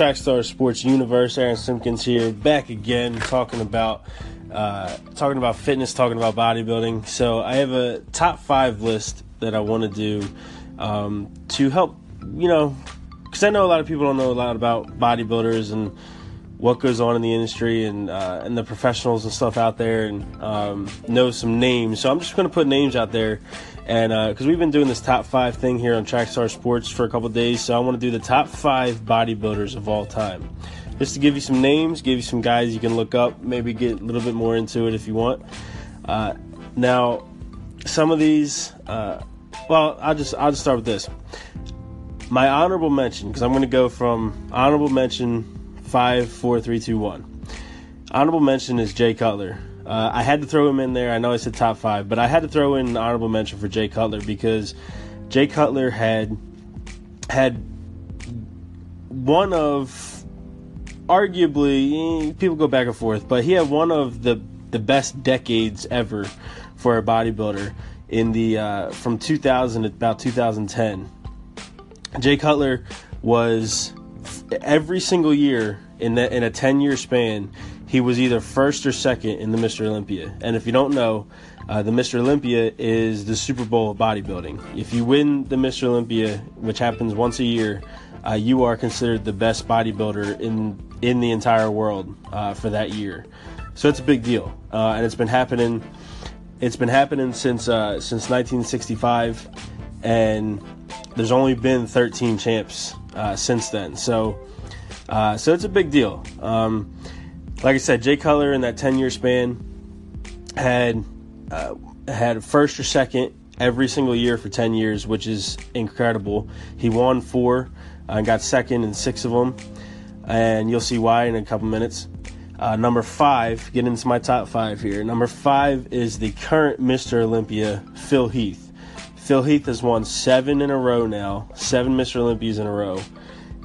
Trackstar Sports Universe. Aaron Simpkins here, back again, talking about uh, talking about fitness, talking about bodybuilding. So I have a top five list that I want to do um, to help, you know, because I know a lot of people don't know a lot about bodybuilders and what goes on in the industry and uh, and the professionals and stuff out there, and um, know some names. So I'm just going to put names out there and because uh, we've been doing this top five thing here on Trackstar Sports for a couple days, so I want to do the top five bodybuilders of all time. Just to give you some names, give you some guys you can look up, maybe get a little bit more into it if you want. Uh, now, some of these, uh, well, I'll just I'll just start with this. My honorable mention, because I'm going to go from honorable mention five, four, three, two, one. Honorable mention is Jay Cutler. Uh, I had to throw him in there. I know I said top five, but I had to throw in an honorable mention for Jay Cutler because Jay Cutler had had one of arguably people go back and forth, but he had one of the the best decades ever for a bodybuilder in the uh, from 2000 to about 2010. Jay Cutler was every single year in that in a 10 year span he was either first or second in the Mr. Olympia. And if you don't know, uh, the Mr. Olympia is the Super Bowl of bodybuilding. If you win the Mr. Olympia, which happens once a year, uh, you are considered the best bodybuilder in in the entire world uh, for that year. So it's a big deal, uh, and it's been happening. It's been happening since uh, since 1965, and there's only been 13 champs uh, since then. So so it's a big deal. Um, like I said, Jay Cutler in that 10 year span had uh, had first or second every single year for 10 years, which is incredible. He won four and uh, got second in six of them, and you'll see why in a couple minutes. Uh, number five, get into my top five here. Number five is the current Mr. Olympia, Phil Heath. Phil Heath has won seven in a row now, seven Mr. Olympias in a row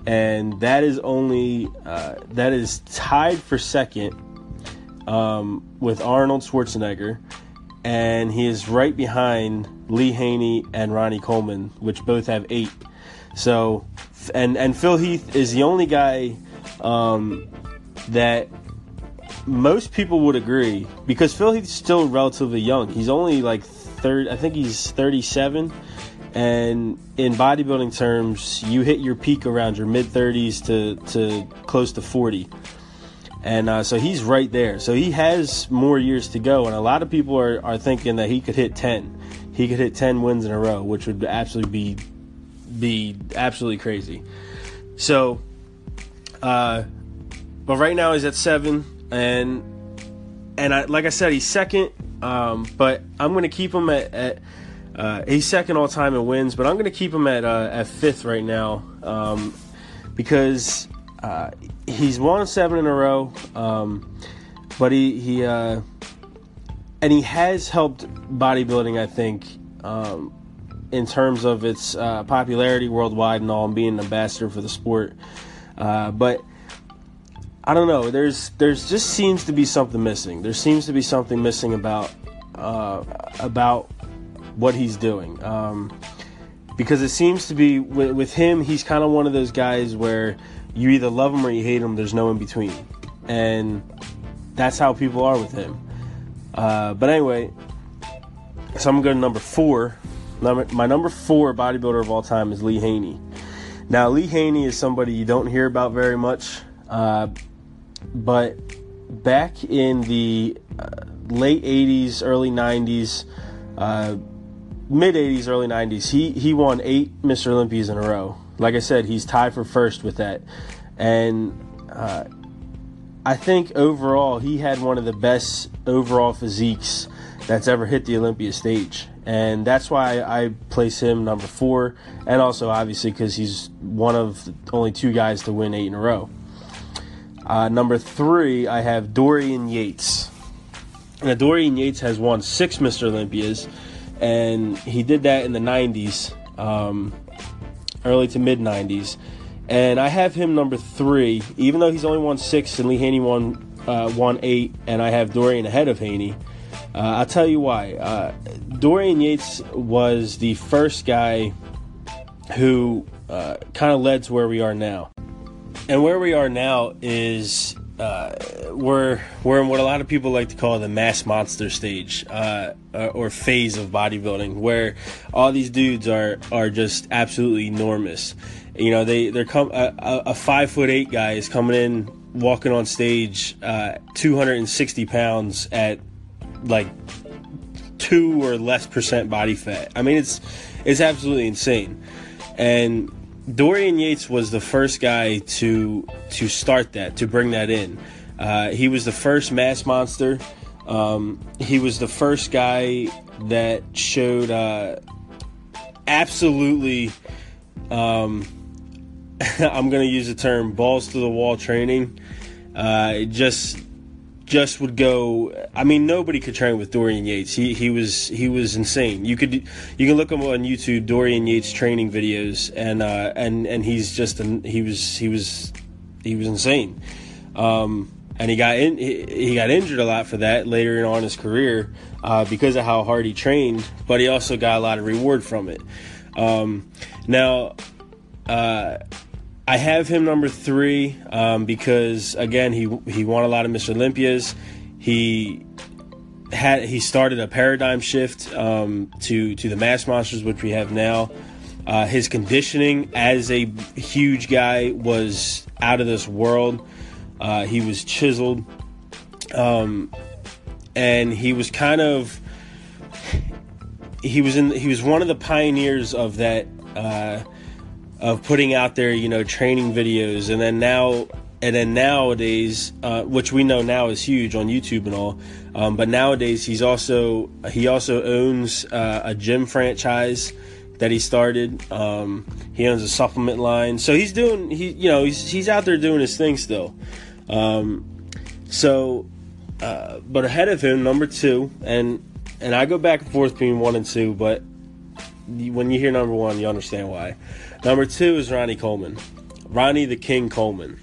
and that is only uh, that is tied for second um, with Arnold Schwarzenegger, and he is right behind Lee Haney and Ronnie Coleman, which both have eight. So, and and Phil Heath is the only guy um, that most people would agree because Phil Heath's still relatively young. He's only like third. I think he's thirty-seven and in bodybuilding terms, you hit your peak around your mid 30s to, to close to 40. And uh, so he's right there. So he has more years to go. And a lot of people are, are thinking that he could hit 10. He could hit 10 wins in a row, which would absolutely be be absolutely crazy. So, uh, but right now he's at seven, and and I, like I said, he's second. Um, but I'm going to keep him at, at uh, he's second all time in wins, but I'm going to keep him at uh, at fifth right now um, because uh, he's won seven in a row. Um, but he he uh, and he has helped bodybuilding, I think, um, in terms of its uh, popularity worldwide and all, and being an ambassador for the sport. Uh, but I don't know. There's there's just seems to be something missing. There seems to be something missing about about what he's doing. Um, because it seems to be with, with him, he's kind of one of those guys where you either love him or you hate him. There's no in between, and that's how people are with him. Uh, but anyway, so I'm going to number four. Number, my number four bodybuilder of all time is Lee Haney. Now, Lee Haney is somebody you don't hear about very much, uh, but back in the uh, late 80s, early 90s, uh, mid 80s, early 90s, he, he won eight Mr. Olympias in a row. Like I said, he's tied for first with that. And uh, I think overall, he had one of the best overall physiques that's ever hit the Olympia stage. And that's why I place him number four. And also, obviously, because he's one of only two guys to win eight in a row. Uh, number three, I have Dorian Yates. Now, Dorian Yates has won six Mr. Olympias and he did that in the 90s, um, early to mid 90s. And I have him number three, even though he's only won six and Lee Haney won uh, won eight, and I have Dorian ahead of Haney. Uh, I'll tell you why. Uh, Dorian Yates was the first guy who uh, kind of led to where we are now. And where we are now is uh, we're we're in what a lot of people like to call the mass monster stage uh, uh or phase of bodybuilding, where all these dudes are are just absolutely enormous. You know, they they're come a, a five foot eight guy is coming in walking on stage, uh, 260 pounds at like two or less percent body fat. I mean, it's it's absolutely insane. And Dorian Yates was the first guy to to start that, to bring that in. Uh, he was the first mass monster. Um, he was the first guy that showed uh, absolutely. Um, I'm going to use the term balls to the wall training. Uh, just just would go. I mean, nobody could train with Dorian Yates. He he was he was insane. You could you can look him on YouTube, Dorian Yates training videos, and uh, and and he's just an, he was he was he was insane. Um, and he got in he, he, got injured a lot for that later in on in his career uh, because of how hard he trained. But he also got a lot of reward from it. Um, now. Uh, I have him number three um, because again he he won a lot of Mr. Olympias. He had he started a paradigm shift um, to to the mass monsters which we have now. Uh, his conditioning as a huge guy was out of this world. Uh, he was chiseled, um, and he was kind of he was in he was one of the pioneers of that. Uh, of putting out there, you know, training videos, and then now, and then nowadays, uh, which we know now is huge on YouTube and all, um, but nowadays he's also he also owns uh, a gym franchise that he started. Um, he owns a supplement line, so he's doing he you know he's he's out there doing his thing still. Um, so, uh, but ahead of him, number two, and and I go back and forth between one and two, but when you hear number one, you understand why. Number two is Ronnie Coleman. Ronnie the King Coleman.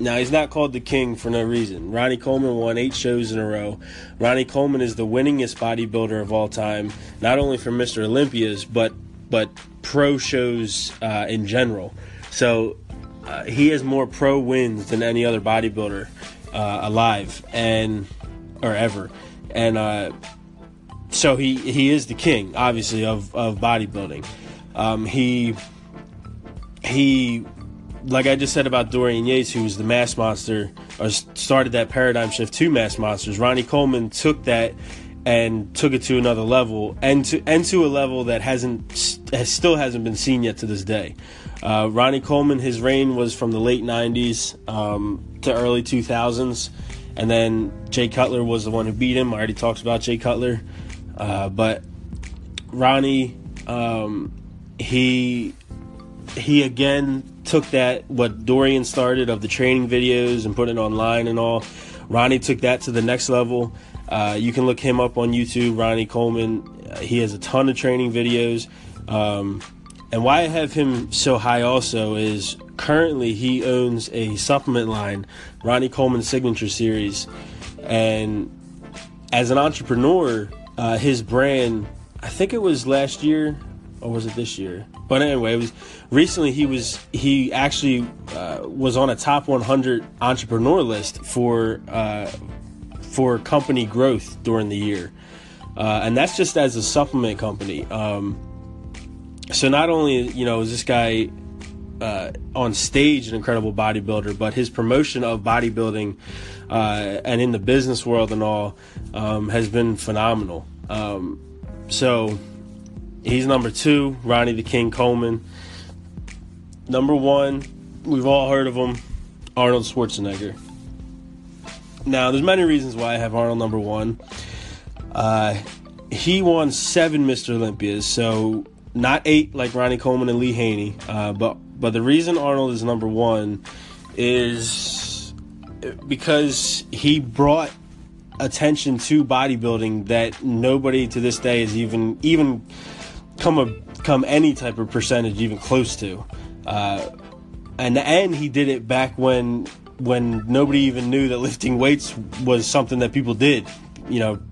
Now, he's not called the King for no reason. Ronnie Coleman won eight shows in a row. Ronnie Coleman is the winningest bodybuilder of all time, not only for Mr. Olympias, but but pro shows uh, in general. So uh, he has more pro wins than any other bodybuilder uh, alive and or ever. And uh, so he he is the king, obviously, of of bodybuilding. Um, he he, like I just said about Dorian Yates, who was the mass monster, or started that paradigm shift to mass monsters. Ronnie Coleman took that and took it to another level, and to and to a level that hasn't has, still hasn't been seen yet to this day. Uh, Ronnie Coleman, his reign was from the late '90s um, to early 2000s, and then Jay Cutler was the one who beat him. I already talked about Jay Cutler, uh, but Ronnie, um, he he again took that what Dorian started of the training videos and put it online and all. Ronnie took that to the next level. Uh, you can look him up on YouTube, Ronnie Coleman. Uh, he has a ton of training videos. Um, and why I have him so high also is currently he owns a supplement line, Ronnie Coleman Signature Series. And as an entrepreneur, uh, his brand, I think it was last year or was it this year? But anyway, it was recently. He was he actually uh, was on a top 100 entrepreneur list for uh, for company growth during the year, uh, and that's just as a supplement company. Um, so not only you know is this guy uh, on stage an incredible bodybuilder, but his promotion of bodybuilding uh, and in the business world and all um, has been phenomenal. Um, so He's number two, Ronnie the King Coleman. Number one, we've all heard of him, Arnold Schwarzenegger. Now, there's many reasons why I have Arnold number one. Uh, he won seven Mr. Olympias, so not eight like Ronnie Coleman and Lee Haney. Uh, but but the reason Arnold is number one is because he brought attention to bodybuilding that nobody to this day is even even come a come any type of percentage even close to. Uh, and and he did it back when when nobody even knew that lifting weights was something that people did. You know,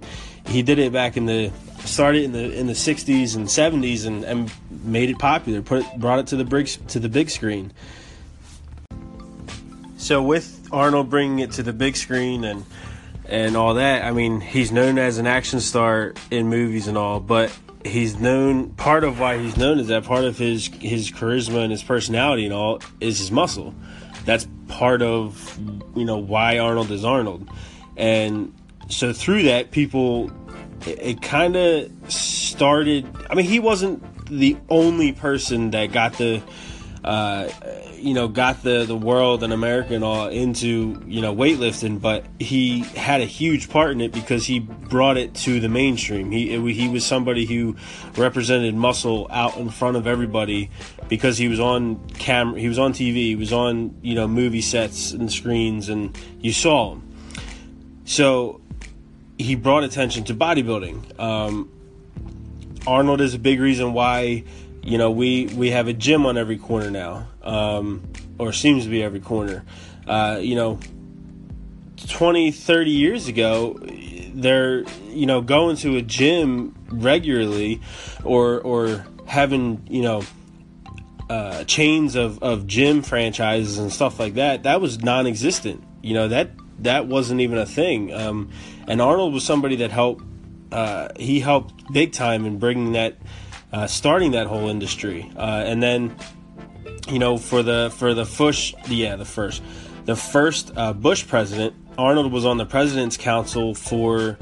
he did it back in the started in the in the 60s and 70s and, and made it popular. Put brought it to the big to the big screen. So with Arnold bringing it to the big screen and and all that, I mean, he's known as an action star in movies and all, but he's known part of why he's known is that part of his his charisma and his personality and all is his muscle. That's part of you know why Arnold is Arnold. And so through that people it, it kind of started I mean he wasn't the only person that got the uh, you know, got the, the world and America and all into, you know, weightlifting, but he had a huge part in it because he brought it to the mainstream. He, it, he was somebody who represented muscle out in front of everybody because he was on camera, he was on TV, he was on, you know, movie sets and screens and you saw him. So he brought attention to bodybuilding. Um, Arnold is a big reason why you know, we we have a gym on every corner now, um, or seems to be every corner. Uh, you know, 20, 30 years ago, they're you know going to a gym regularly, or or having you know uh, chains of, of gym franchises and stuff like that. That was non-existent. You know that that wasn't even a thing. Um, and Arnold was somebody that helped. Uh, he helped big time in bringing that uh, starting that whole industry. Uh, and then, you know, for the for the Bush, yeah, the first, the first uh, Bush president, Arnold was on the president's council for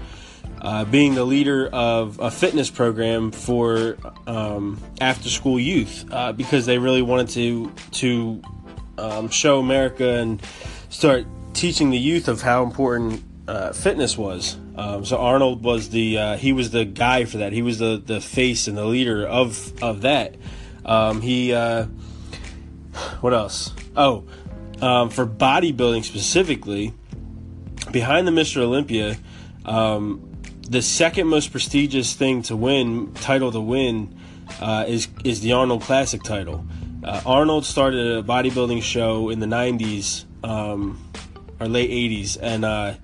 uh, being the leader of a fitness program for um, after school youth uh, because they really wanted to to um, show America and start teaching the youth of how important uh, fitness was. Um, so Arnold was the uh, he was the guy for that. He was the the face and the leader of of that. Um, he uh, what else? Oh, um, for bodybuilding specifically, behind the Mr. Olympia, um, the second most prestigious thing to win title to win uh, is is the Arnold Classic title. Uh, Arnold started a bodybuilding show in the '90s um, or late '80s, and uh,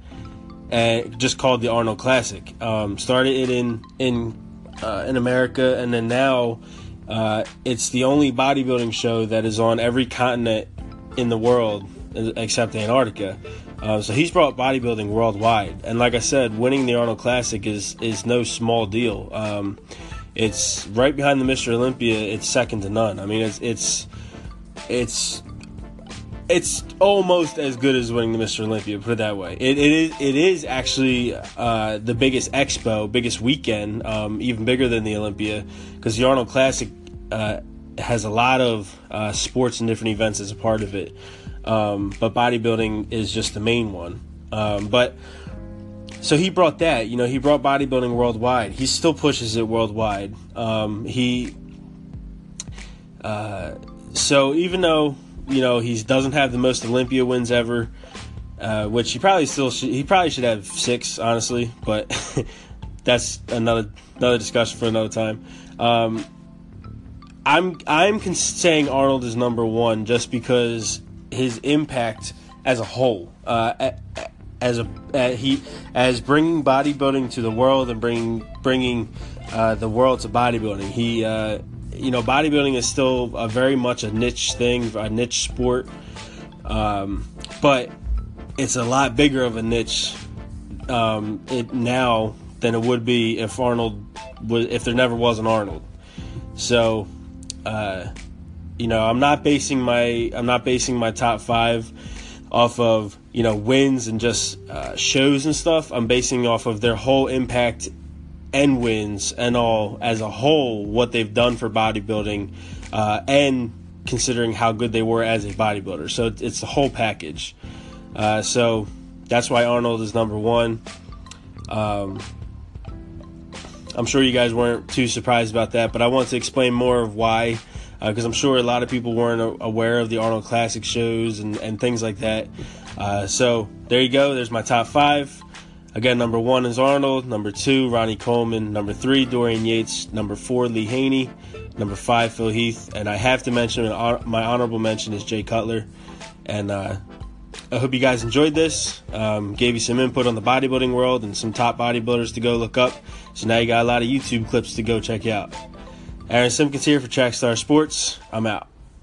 and just called the Arnold Classic. Um, started it in in uh, in America, and then now uh, it's the only bodybuilding show that is on every continent in the world except Antarctica. Uh, so he's brought bodybuilding worldwide, and like I said, winning the Arnold Classic is is no small deal. Um, it's right behind the Mr. Olympia. It's second to none. I mean, it's it's it's it's almost as good as winning the Mr. Olympia. Put it that way. It, it is. It is actually uh, the biggest expo, biggest weekend, um, even bigger than the Olympia, because the Arnold Classic uh, has a lot of uh, sports and different events as a part of it. Um, but bodybuilding is just the main one. Um, but so he brought that. You know, he brought bodybuilding worldwide. He still pushes it worldwide. Um, he. Uh, so even though you know, he doesn't have the most Olympia wins ever, uh, which he probably still should, he probably should have six, honestly, but that's another another discussion for another time. Um, I'm I'm saying Arnold is number one just because his impact as a whole, uh, as a he as bringing bodybuilding to the world and bringing bringing uh, the world to bodybuilding. He uh, you know, bodybuilding is still a very much a niche thing, a niche sport. Um, but it's a lot bigger of a niche um, it now than it would be if Arnold was if there never was an Arnold. So, uh, you know, I'm not basing my I'm not basing my top five off of you know wins and just uh, shows and stuff. I'm basing off of their whole impact and wins and all as a whole what they've done for bodybuilding uh, and considering how good they were as a bodybuilder. So it's the whole package. Uh, so that's why Arnold is number one. Um, I'm sure you guys weren't too surprised about that, but I want to explain more of why, because uh, I'm sure a lot of people weren't aware of the Arnold Classic shows and, and things like that. Uh, so there you go. There's my top five. Again, number one is Arnold. Number two, Ronnie Coleman. Number three, Dorian Yates. Number four, Lee Haney. Number five, Phil Heath. And I have to mention my honorable mention is Jay Cutler. And uh, I hope you guys enjoyed this. Um, gave you some input on the bodybuilding world and some top bodybuilders to go look up. So now you got a lot of YouTube clips to go check out. Aaron Simpkins here for Trackstar Sports. I'm out.